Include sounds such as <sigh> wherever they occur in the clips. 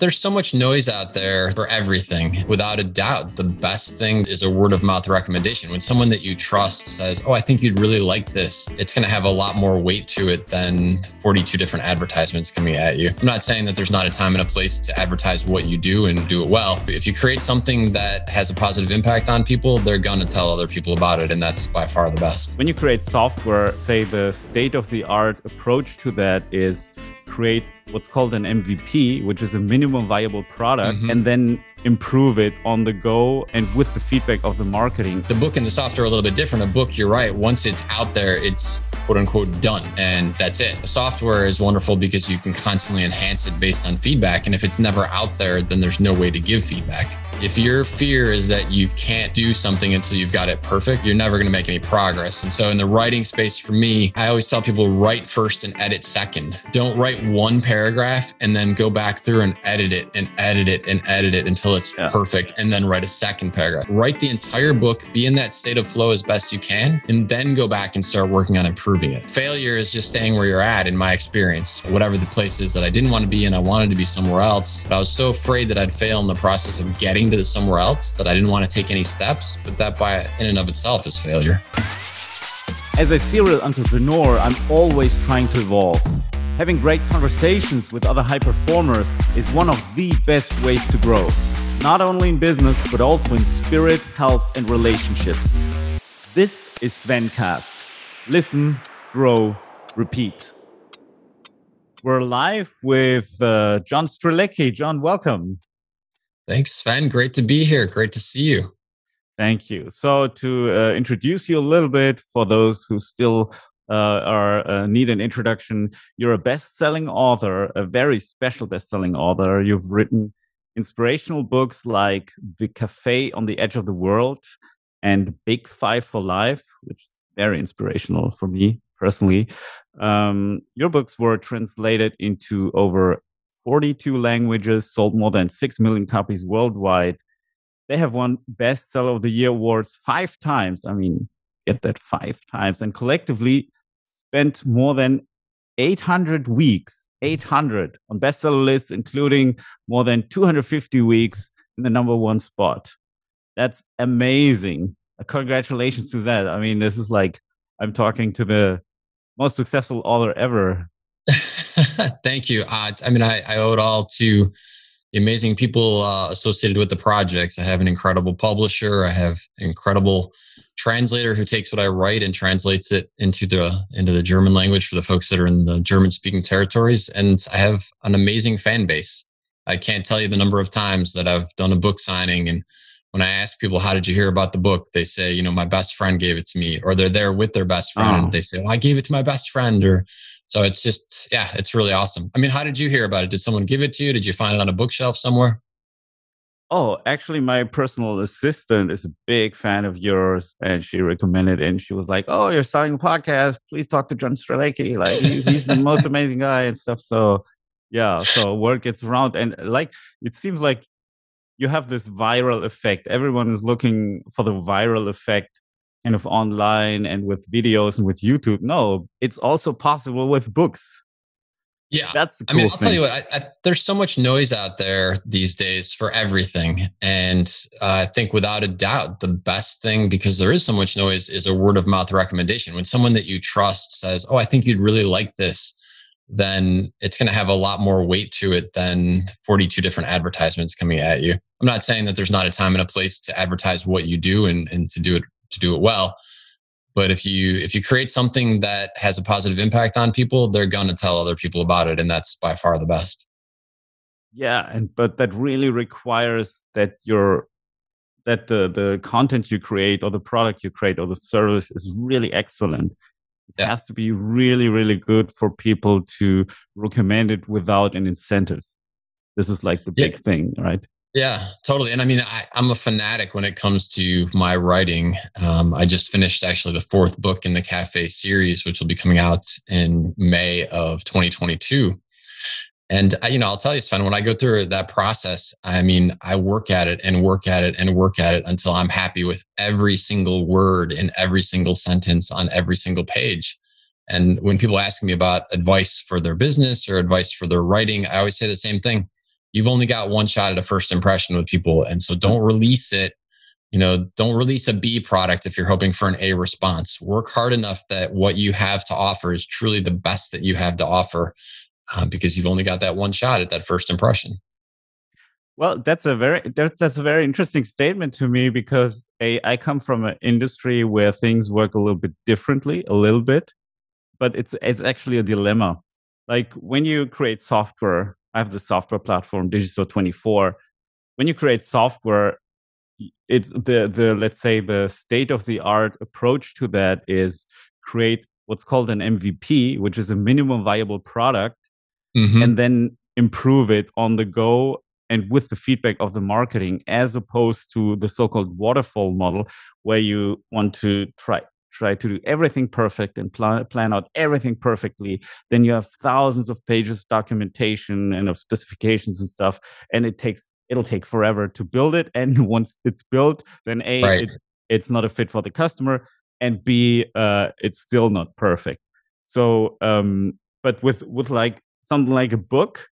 There's so much noise out there for everything. Without a doubt, the best thing is a word of mouth recommendation. When someone that you trust says, Oh, I think you'd really like this, it's going to have a lot more weight to it than 42 different advertisements coming at you. I'm not saying that there's not a time and a place to advertise what you do and do it well. If you create something that has a positive impact on people, they're going to tell other people about it. And that's by far the best. When you create software, say the state of the art approach to that is create what's called an MVP, which is a minimum viable product, mm-hmm. and then improve it on the go and with the feedback of the marketing. The book and the software are a little bit different. A book, you're right, once it's out there, it's quote unquote done and that's it. The software is wonderful because you can constantly enhance it based on feedback. And if it's never out there, then there's no way to give feedback. If your fear is that you can't do something until you've got it perfect, you're never going to make any progress. And so, in the writing space for me, I always tell people write first and edit second. Don't write one paragraph and then go back through and edit it and edit it and edit it until it's yeah. perfect and then write a second paragraph. Write the entire book, be in that state of flow as best you can, and then go back and start working on improving it. Failure is just staying where you're at, in my experience. Whatever the place is that I didn't want to be in, I wanted to be somewhere else. But I was so afraid that I'd fail in the process of getting to somewhere else that I didn't want to take any steps, but that by in and of itself is failure. As a serial entrepreneur, I'm always trying to evolve. Having great conversations with other high performers is one of the best ways to grow, not only in business, but also in spirit, health, and relationships. This is Svencast. Listen, grow, repeat. We're live with uh, John Strelecky. John, welcome. Thanks, Sven. Great to be here. Great to see you. Thank you. So, to uh, introduce you a little bit for those who still uh, are uh, need an introduction, you're a best-selling author, a very special best-selling author. You've written inspirational books like The Cafe on the Edge of the World and Big Five for Life, which is very inspirational for me personally. Um, your books were translated into over 42 languages, sold more than 6 million copies worldwide. They have won Bestseller of the Year awards five times. I mean, get that five times. And collectively spent more than 800 weeks, 800 on bestseller lists, including more than 250 weeks in the number one spot. That's amazing. Congratulations to that. I mean, this is like I'm talking to the most successful author ever <laughs> <laughs> Thank you. Uh, I mean, I, I, owe it all to the amazing people uh, associated with the projects. I have an incredible publisher. I have an incredible translator who takes what I write and translates it into the into the German language for the folks that are in the German speaking territories. And I have an amazing fan base. I can't tell you the number of times that I've done a book signing and when I ask people, how did you hear about the book? They say, you know, my best friend gave it to me, or they're there with their best friend. Oh. They say, well, I gave it to my best friend, or so it's just, yeah, it's really awesome. I mean, how did you hear about it? Did someone give it to you? Did you find it on a bookshelf somewhere? Oh, actually, my personal assistant is a big fan of yours, and she recommended it. And she was like, "Oh, you're starting a podcast. Please talk to John Strelecky. Like, he's, he's the most amazing guy and stuff." So, yeah, so word gets around, and like, it seems like you have this viral effect. Everyone is looking for the viral effect kind of online and with videos and with YouTube. No, it's also possible with books. Yeah, that's the cool I mean, I'll thing. tell you what. I, I, there's so much noise out there these days for everything, and uh, I think without a doubt, the best thing because there is so much noise is a word of mouth recommendation. When someone that you trust says, "Oh, I think you'd really like this," then it's going to have a lot more weight to it than 42 different advertisements coming at you. I'm not saying that there's not a time and a place to advertise what you do and, and to do it to do it well. But if you if you create something that has a positive impact on people they're going to tell other people about it and that's by far the best. Yeah and but that really requires that your that the the content you create or the product you create or the service is really excellent. It yeah. has to be really really good for people to recommend it without an incentive. This is like the big thing right yeah, totally. And I mean, I, am a fanatic when it comes to my writing. Um, I just finished actually the fourth book in the Cafe series, which will be coming out in May of 2022. And I, you know, I'll tell you, Sven, when I go through that process, I mean, I work at it and work at it and work at it until I'm happy with every single word in every single sentence on every single page. And when people ask me about advice for their business or advice for their writing, I always say the same thing you've only got one shot at a first impression with people. And so don't release it. You know, don't release a B product if you're hoping for an A response. Work hard enough that what you have to offer is truly the best that you have to offer uh, because you've only got that one shot at that first impression. Well, that's a very that's a very interesting statement to me because a, I come from an industry where things work a little bit differently, a little bit, but it's it's actually a dilemma. Like when you create software, I have the software platform Digistore24. When you create software, it's the the let's say the state of the art approach to that is create what's called an MVP, which is a minimum viable product, mm-hmm. and then improve it on the go and with the feedback of the marketing as opposed to the so-called waterfall model where you want to try try to do everything perfect and plan, plan out everything perfectly then you have thousands of pages of documentation and of specifications and stuff and it takes it'll take forever to build it and <laughs> once it's built then a right. it, it's not a fit for the customer and b uh, it's still not perfect so um but with with like something like a book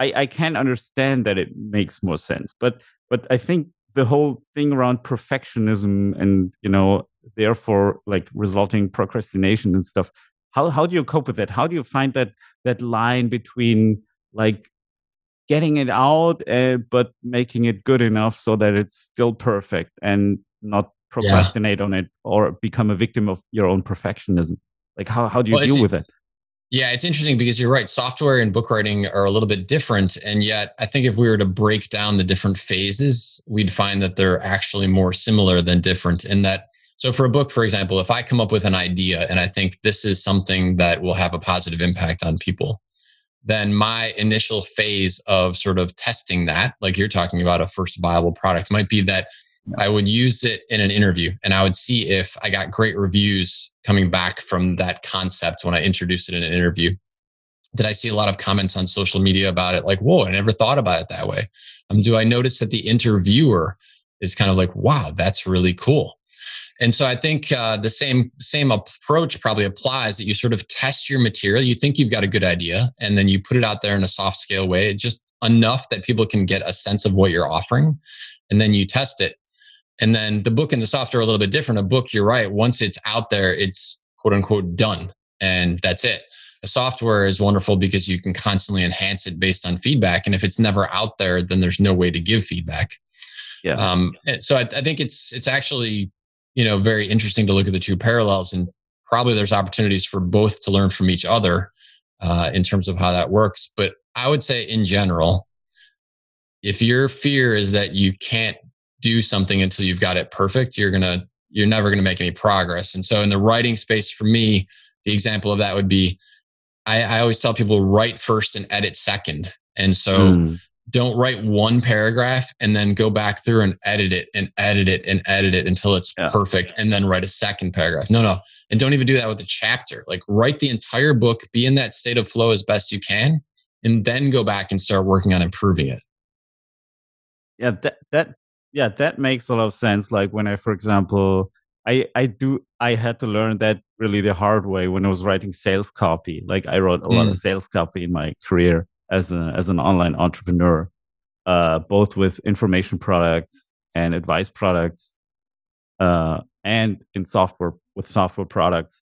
I, I can understand that it makes more sense. But but I think the whole thing around perfectionism and you know therefore like resulting procrastination and stuff how how do you cope with that how do you find that that line between like getting it out uh, but making it good enough so that it's still perfect and not procrastinate yeah. on it or become a victim of your own perfectionism like how, how do you well, deal with it yeah, it's interesting because you're right. Software and book writing are a little bit different. And yet, I think if we were to break down the different phases, we'd find that they're actually more similar than different in that. So, for a book, for example, if I come up with an idea and I think this is something that will have a positive impact on people, then my initial phase of sort of testing that, like you're talking about a first viable product, might be that I would use it in an interview and I would see if I got great reviews coming back from that concept when I introduced it in an interview. Did I see a lot of comments on social media about it? Like, whoa, I never thought about it that way. Um, do I notice that the interviewer is kind of like, wow, that's really cool. And so I think uh, the same same approach probably applies that you sort of test your material. You think you've got a good idea, and then you put it out there in a soft scale way, just enough that people can get a sense of what you're offering, and then you test it. And then the book and the software are a little bit different. A book, you're right. Once it's out there, it's quote unquote done. And that's it. The software is wonderful because you can constantly enhance it based on feedback. And if it's never out there, then there's no way to give feedback. Yeah. Um, so I, I think it's it's actually you know very interesting to look at the two parallels, and probably there's opportunities for both to learn from each other uh, in terms of how that works. But I would say in general, if your fear is that you can't do something until you've got it perfect, you're gonna you're never gonna make any progress. And so in the writing space, for me, the example of that would be I, I always tell people write first and edit second. And so mm. Don't write one paragraph and then go back through and edit it and edit it and edit it until it's yeah. perfect and then write a second paragraph. No, no. And don't even do that with a chapter. Like write the entire book, be in that state of flow as best you can, and then go back and start working on improving it. Yeah, that that yeah, that makes a lot of sense. Like when I, for example, I I do I had to learn that really the hard way when I was writing sales copy. Like I wrote a mm. lot of mm. sales copy in my career as a as an online entrepreneur, uh, both with information products and advice products, uh, and in software with software products.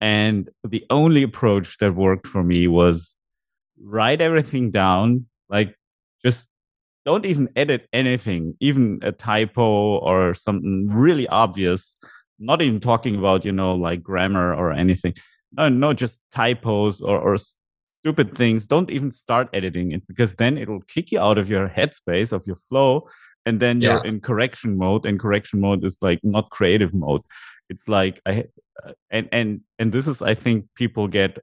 And the only approach that worked for me was write everything down, like just don't even edit anything, even a typo or something really obvious. Not even talking about, you know, like grammar or anything. No, no, just typos or, or stupid things. Don't even start editing it because then it will kick you out of your headspace, of your flow. And then you're in correction mode, and correction mode is like not creative mode. It's like I uh, and and and this is I think people get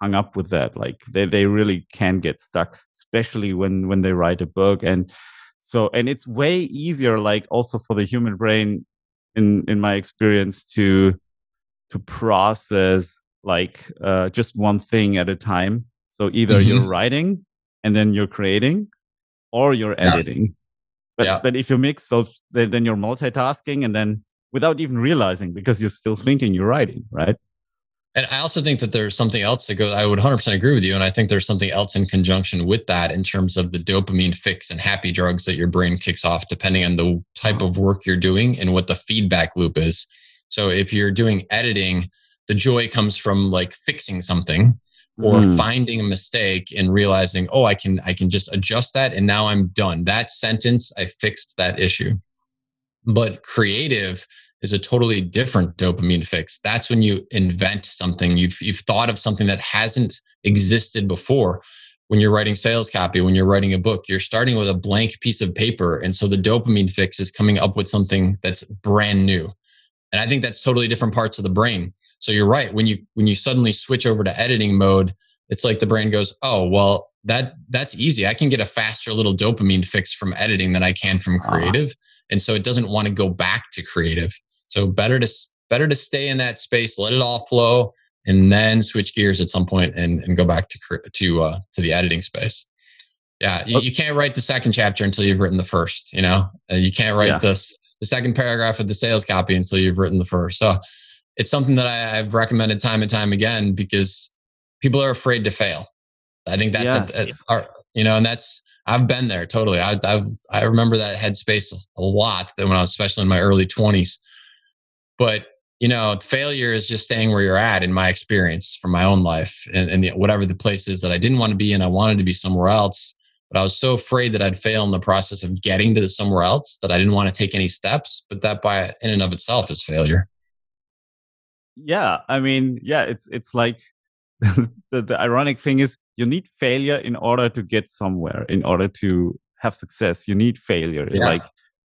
hung up with that like they, they really can get stuck especially when when they write a book and so and it's way easier like also for the human brain in in my experience to to process like uh, just one thing at a time so either mm-hmm. you're writing and then you're creating or you're yeah. editing but yeah. but if you mix those then, then you're multitasking and then without even realizing because you're still thinking you're writing right And I also think that there's something else that goes, I would 100% agree with you. And I think there's something else in conjunction with that in terms of the dopamine fix and happy drugs that your brain kicks off, depending on the type of work you're doing and what the feedback loop is. So if you're doing editing, the joy comes from like fixing something or mm. finding a mistake and realizing, oh, I can, I can just adjust that. And now I'm done. That sentence, I fixed that issue. But creative is a totally different dopamine fix. That's when you invent something. You've, you've thought of something that hasn't existed before. When you're writing sales copy, when you're writing a book, you're starting with a blank piece of paper. And so the dopamine fix is coming up with something that's brand new. And I think that's totally different parts of the brain. So you're right. When you when you suddenly switch over to editing mode, it's like the brain goes, "Oh, well, that that's easy. I can get a faster little dopamine fix from editing than I can from uh-huh. creative." Uh-huh. And so it doesn't want to go back to creative. So better to better to stay in that space, let it all flow, and then switch gears at some point and, and go back to to uh, to the editing space. Yeah, you, you, can't write the second chapter until you've written the first. You know, uh, you can't write yeah. this the second paragraph of the sales copy until you've written the first. So it's something that I, have recommended time and time again because people are afraid to fail. I think that's yes. a, a, you know, and that's I've been there totally. I, I've I remember that headspace a lot. That when I was especially in my early twenties, but you know, failure is just staying where you're at in my experience from my own life and, and the, whatever the place is that I didn't want to be in, I wanted to be somewhere else. But I was so afraid that I'd fail in the process of getting to somewhere else that I didn't want to take any steps. But that by in and of itself is failure. Yeah. I mean, yeah, it's it's like <laughs> the, the ironic thing is you need failure in order to get somewhere, in order to have success. You need failure. Yeah. Like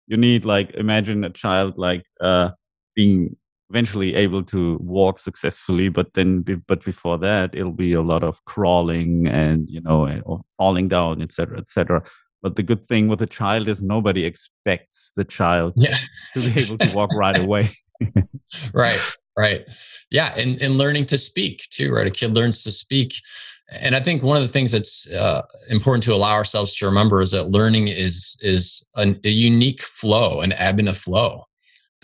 you need like imagine a child like uh being eventually able to walk successfully but then but before that it'll be a lot of crawling and you know or falling down etc etc but the good thing with a child is nobody expects the child yeah. to be able to walk right <laughs> away right right yeah and and learning to speak too right a kid learns to speak and i think one of the things that's uh, important to allow ourselves to remember is that learning is is an, a unique flow an ebb and a flow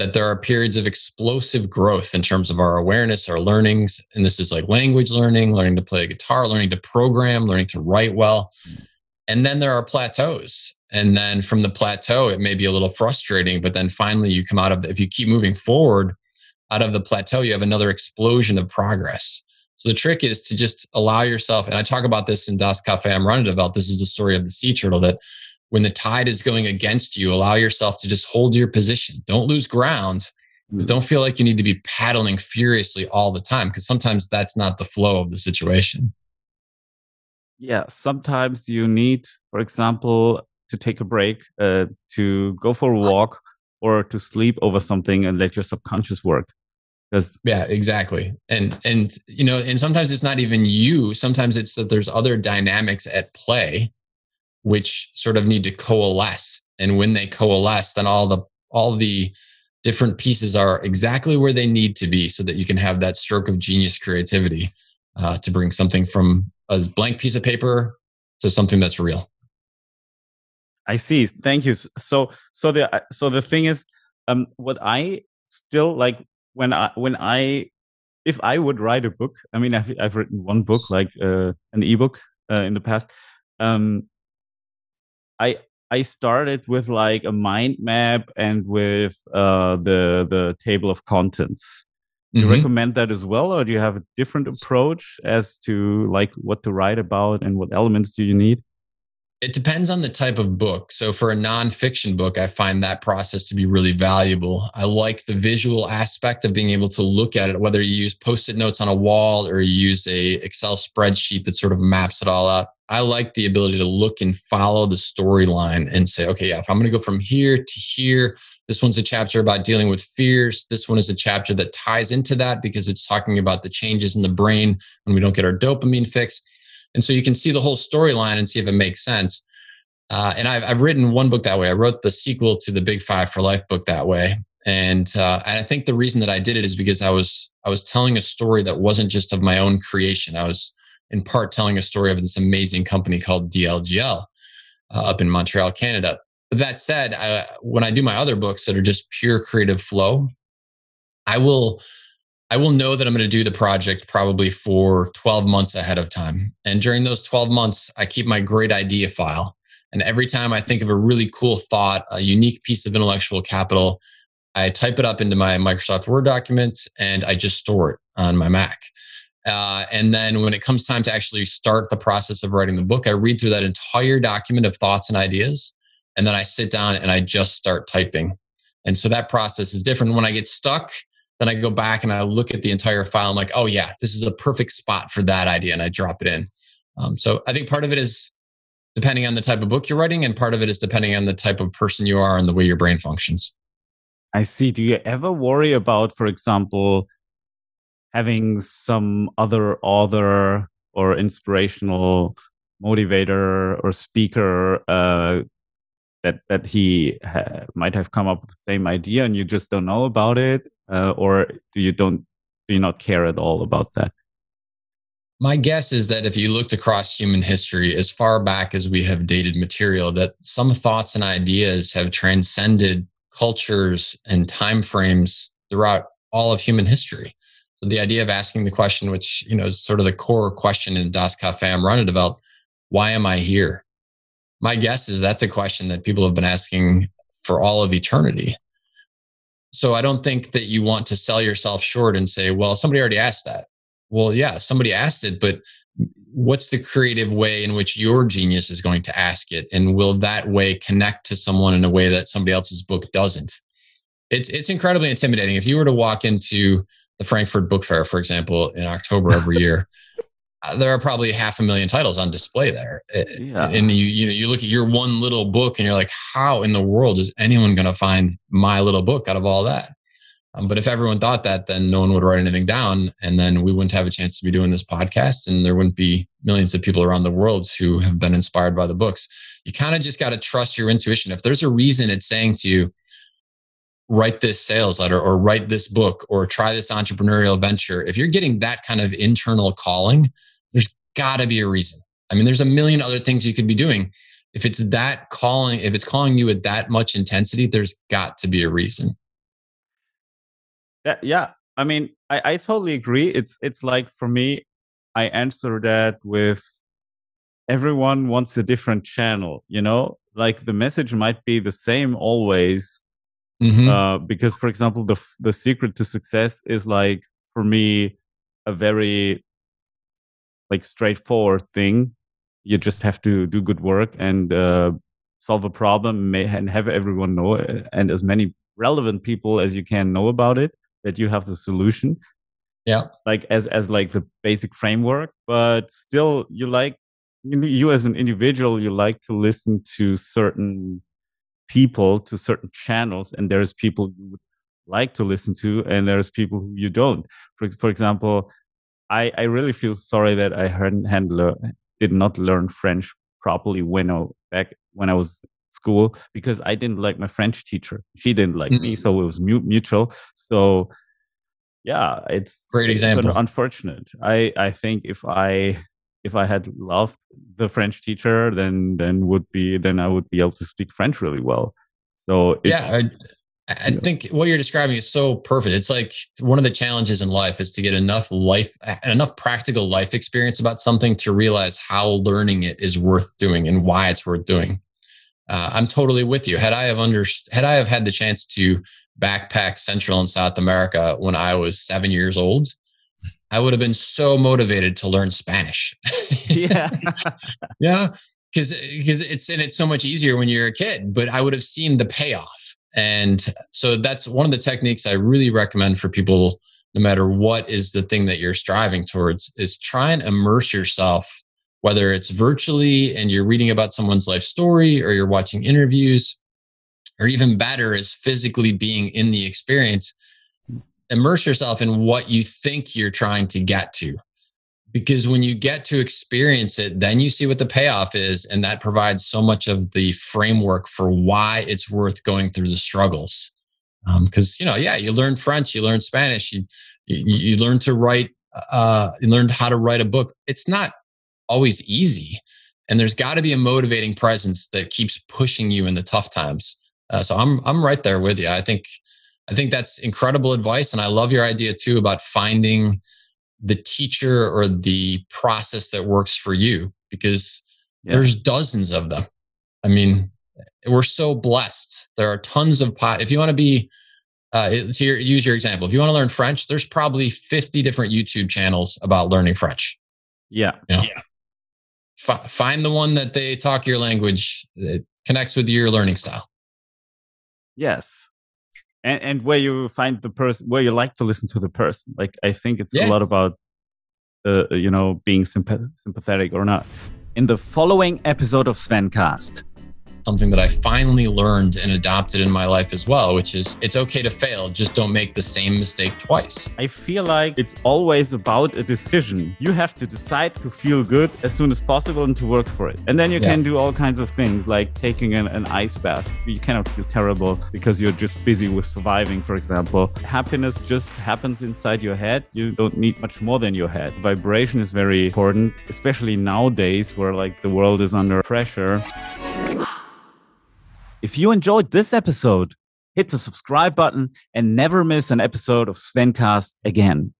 that there are periods of explosive growth in terms of our awareness, our learnings. And this is like language learning, learning to play guitar, learning to program, learning to write well. And then there are plateaus. And then from the plateau, it may be a little frustrating, but then finally you come out of, the, if you keep moving forward out of the plateau, you have another explosion of progress. So the trick is to just allow yourself, and I talk about this in Das Café am Rande der Welt. This is the story of the sea turtle that when the tide is going against you, allow yourself to just hold your position. Don't lose ground, but don't feel like you need to be paddling furiously all the time because sometimes that's not the flow of the situation. Yeah, sometimes you need, for example, to take a break, uh, to go for a walk, or to sleep over something and let your subconscious work. Because yeah, exactly, and and you know, and sometimes it's not even you. Sometimes it's that there's other dynamics at play which sort of need to coalesce. And when they coalesce, then all the all the different pieces are exactly where they need to be so that you can have that stroke of genius creativity uh, to bring something from a blank piece of paper to something that's real i see thank you so so the uh, so the thing is um what i still like when i when i if i would write a book i mean i've, I've written one book like uh, an ebook uh, in the past um I I started with like a mind map and with uh, the the table of contents. Do you mm-hmm. recommend that as well, or do you have a different approach as to like what to write about and what elements do you need? It depends on the type of book. So for a nonfiction book, I find that process to be really valuable. I like the visual aspect of being able to look at it, whether you use post-it notes on a wall or you use a Excel spreadsheet that sort of maps it all out. I like the ability to look and follow the storyline and say, okay, yeah, if I'm going to go from here to here, this one's a chapter about dealing with fears. This one is a chapter that ties into that because it's talking about the changes in the brain when we don't get our dopamine fix. And so you can see the whole storyline and see if it makes sense. Uh, and I've, I've written one book that way. I wrote the sequel to the Big Five for Life book that way. And, uh, I think the reason that I did it is because I was I was telling a story that wasn't just of my own creation. I was in part telling a story of this amazing company called DLGL uh, up in Montreal, Canada. But that said, I, when I do my other books that are just pure creative flow, I will I will know that I'm going to do the project probably for 12 months ahead of time. And during those 12 months, I keep my great idea file. And every time I think of a really cool thought, a unique piece of intellectual capital, I type it up into my Microsoft Word document and I just store it on my Mac. Uh, and then when it comes time to actually start the process of writing the book, I read through that entire document of thoughts and ideas. And then I sit down and I just start typing. And so that process is different. When I get stuck, then I go back and I look at the entire file. I'm like, oh yeah, this is a perfect spot for that idea, and I drop it in. Um, so I think part of it is depending on the type of book you're writing, and part of it is depending on the type of person you are and the way your brain functions. I see. Do you ever worry about, for example, having some other author or inspirational motivator or speaker uh, that that he ha- might have come up with the same idea and you just don't know about it uh, or do you don't do you not care at all about that? My guess is that if you looked across human history as far back as we have dated material, that some thoughts and ideas have transcended cultures and time frames throughout all of human history. So the idea of asking the question, which you know is sort of the core question in Das Café am Rande der Welt, why am I here? My guess is that's a question that people have been asking for all of eternity. So I don't think that you want to sell yourself short and say, well, somebody already asked that. Well, yeah, somebody asked it, but what's the creative way in which your genius is going to ask it? And will that way connect to someone in a way that somebody else's book doesn't? It's, it's incredibly intimidating. If you were to walk into the Frankfurt Book Fair, for example, in October every <laughs> year, there are probably half a million titles on display there. Yeah. And you you know you look at your one little book and you're like, how in the world is anyone going to find my little book out of all that? Um, but if everyone thought that, then no one would write anything down, and then we wouldn't have a chance to be doing this podcast, and there wouldn't be millions of people around the world who have been inspired by the books. You kind of just got to trust your intuition. If there's a reason it's saying to you, write this sales letter or write this book or try this entrepreneurial venture, if you're getting that kind of internal calling, there's got to be a reason. I mean, there's a million other things you could be doing. If it's that calling, if it's calling you with that much intensity, there's got to be a reason. Yeah, yeah. I mean, I, I totally agree. It's it's like for me, I answer that with everyone wants a different channel, you know? Like the message might be the same always. Mm-hmm. Uh, because for example, the the secret to success is like for me a very like straightforward thing. You just have to do good work and uh, solve a problem and have everyone know it, and as many relevant people as you can know about it that you have the solution. Yeah, like as as like the basic framework, but still you like you, you as an individual you like to listen to certain people to certain channels and there's people you would like to listen to and there's people who you don't for, for example I, I really feel sorry that I hadn't, hadn't did not learn French properly when I back when I was school because I didn't like my French teacher. She didn't like mm-hmm. me, so it was mutual. So yeah, it's great example. unfortunate. I I think if I if I had loved the French teacher, then then would be then I would be able to speak French really well. So yeah, I, I think what you're describing is so perfect. It's like one of the challenges in life is to get enough life, enough practical life experience about something to realize how learning it is worth doing and why it's worth doing. Uh, I'm totally with you. Had I have under, had I have had the chance to backpack Central and South America when I was seven years old, I would have been so motivated to learn Spanish. <laughs> yeah, yeah, because because it's and it's so much easier when you're a kid. But I would have seen the payoff and so that's one of the techniques I really recommend for people, no matter what is the thing that you're striving towards, is try and immerse yourself, whether it's virtually and you're reading about someone's life story or you're watching interviews, or even better is physically being in the experience. Immerse yourself in what you think you're trying to get to because when you get to experience it then you see what the payoff is and that provides so much of the framework for why it's worth going through the struggles. Because um, you know yeah you learn french you learn spanish you you, you learn to write uh, you learned how to write a book. It's not always easy and there's got to be a motivating presence that keeps pushing you in the tough times. Uh, so i'm i'm right there with you i think I think that's incredible advice. And I love your idea too about finding the teacher or the process that works for you because yeah. there's dozens of them. I mean, we're so blessed. There are tons of pot. If you want to be, uh, to your, use your example, if you want to learn French, there's probably 50 different YouTube channels about learning French. Yeah. You know? yeah. F- find the one that they talk your language that connects with your learning style. Yes. And, and where you find the person, where you like to listen to the person. Like, I think it's yeah. a lot about, uh, you know, being sympath- sympathetic or not. In the following episode of Svencast, something that I finally learned and adopted in my life as well, which is it's okay to fail, just don't make the same mistake twice. I feel like it's always about a decision. You have to decide to feel good as soon as possible and to work for it. And then you yeah. can do all kinds of things like taking an, an ice bath. You cannot feel terrible because you're just busy with surviving, for example. Happiness just happens inside your head. You don't need much more than your head. Vibration is very important, especially nowadays where like the world is under pressure. If you enjoyed this episode, hit the subscribe button and never miss an episode of Svencast again.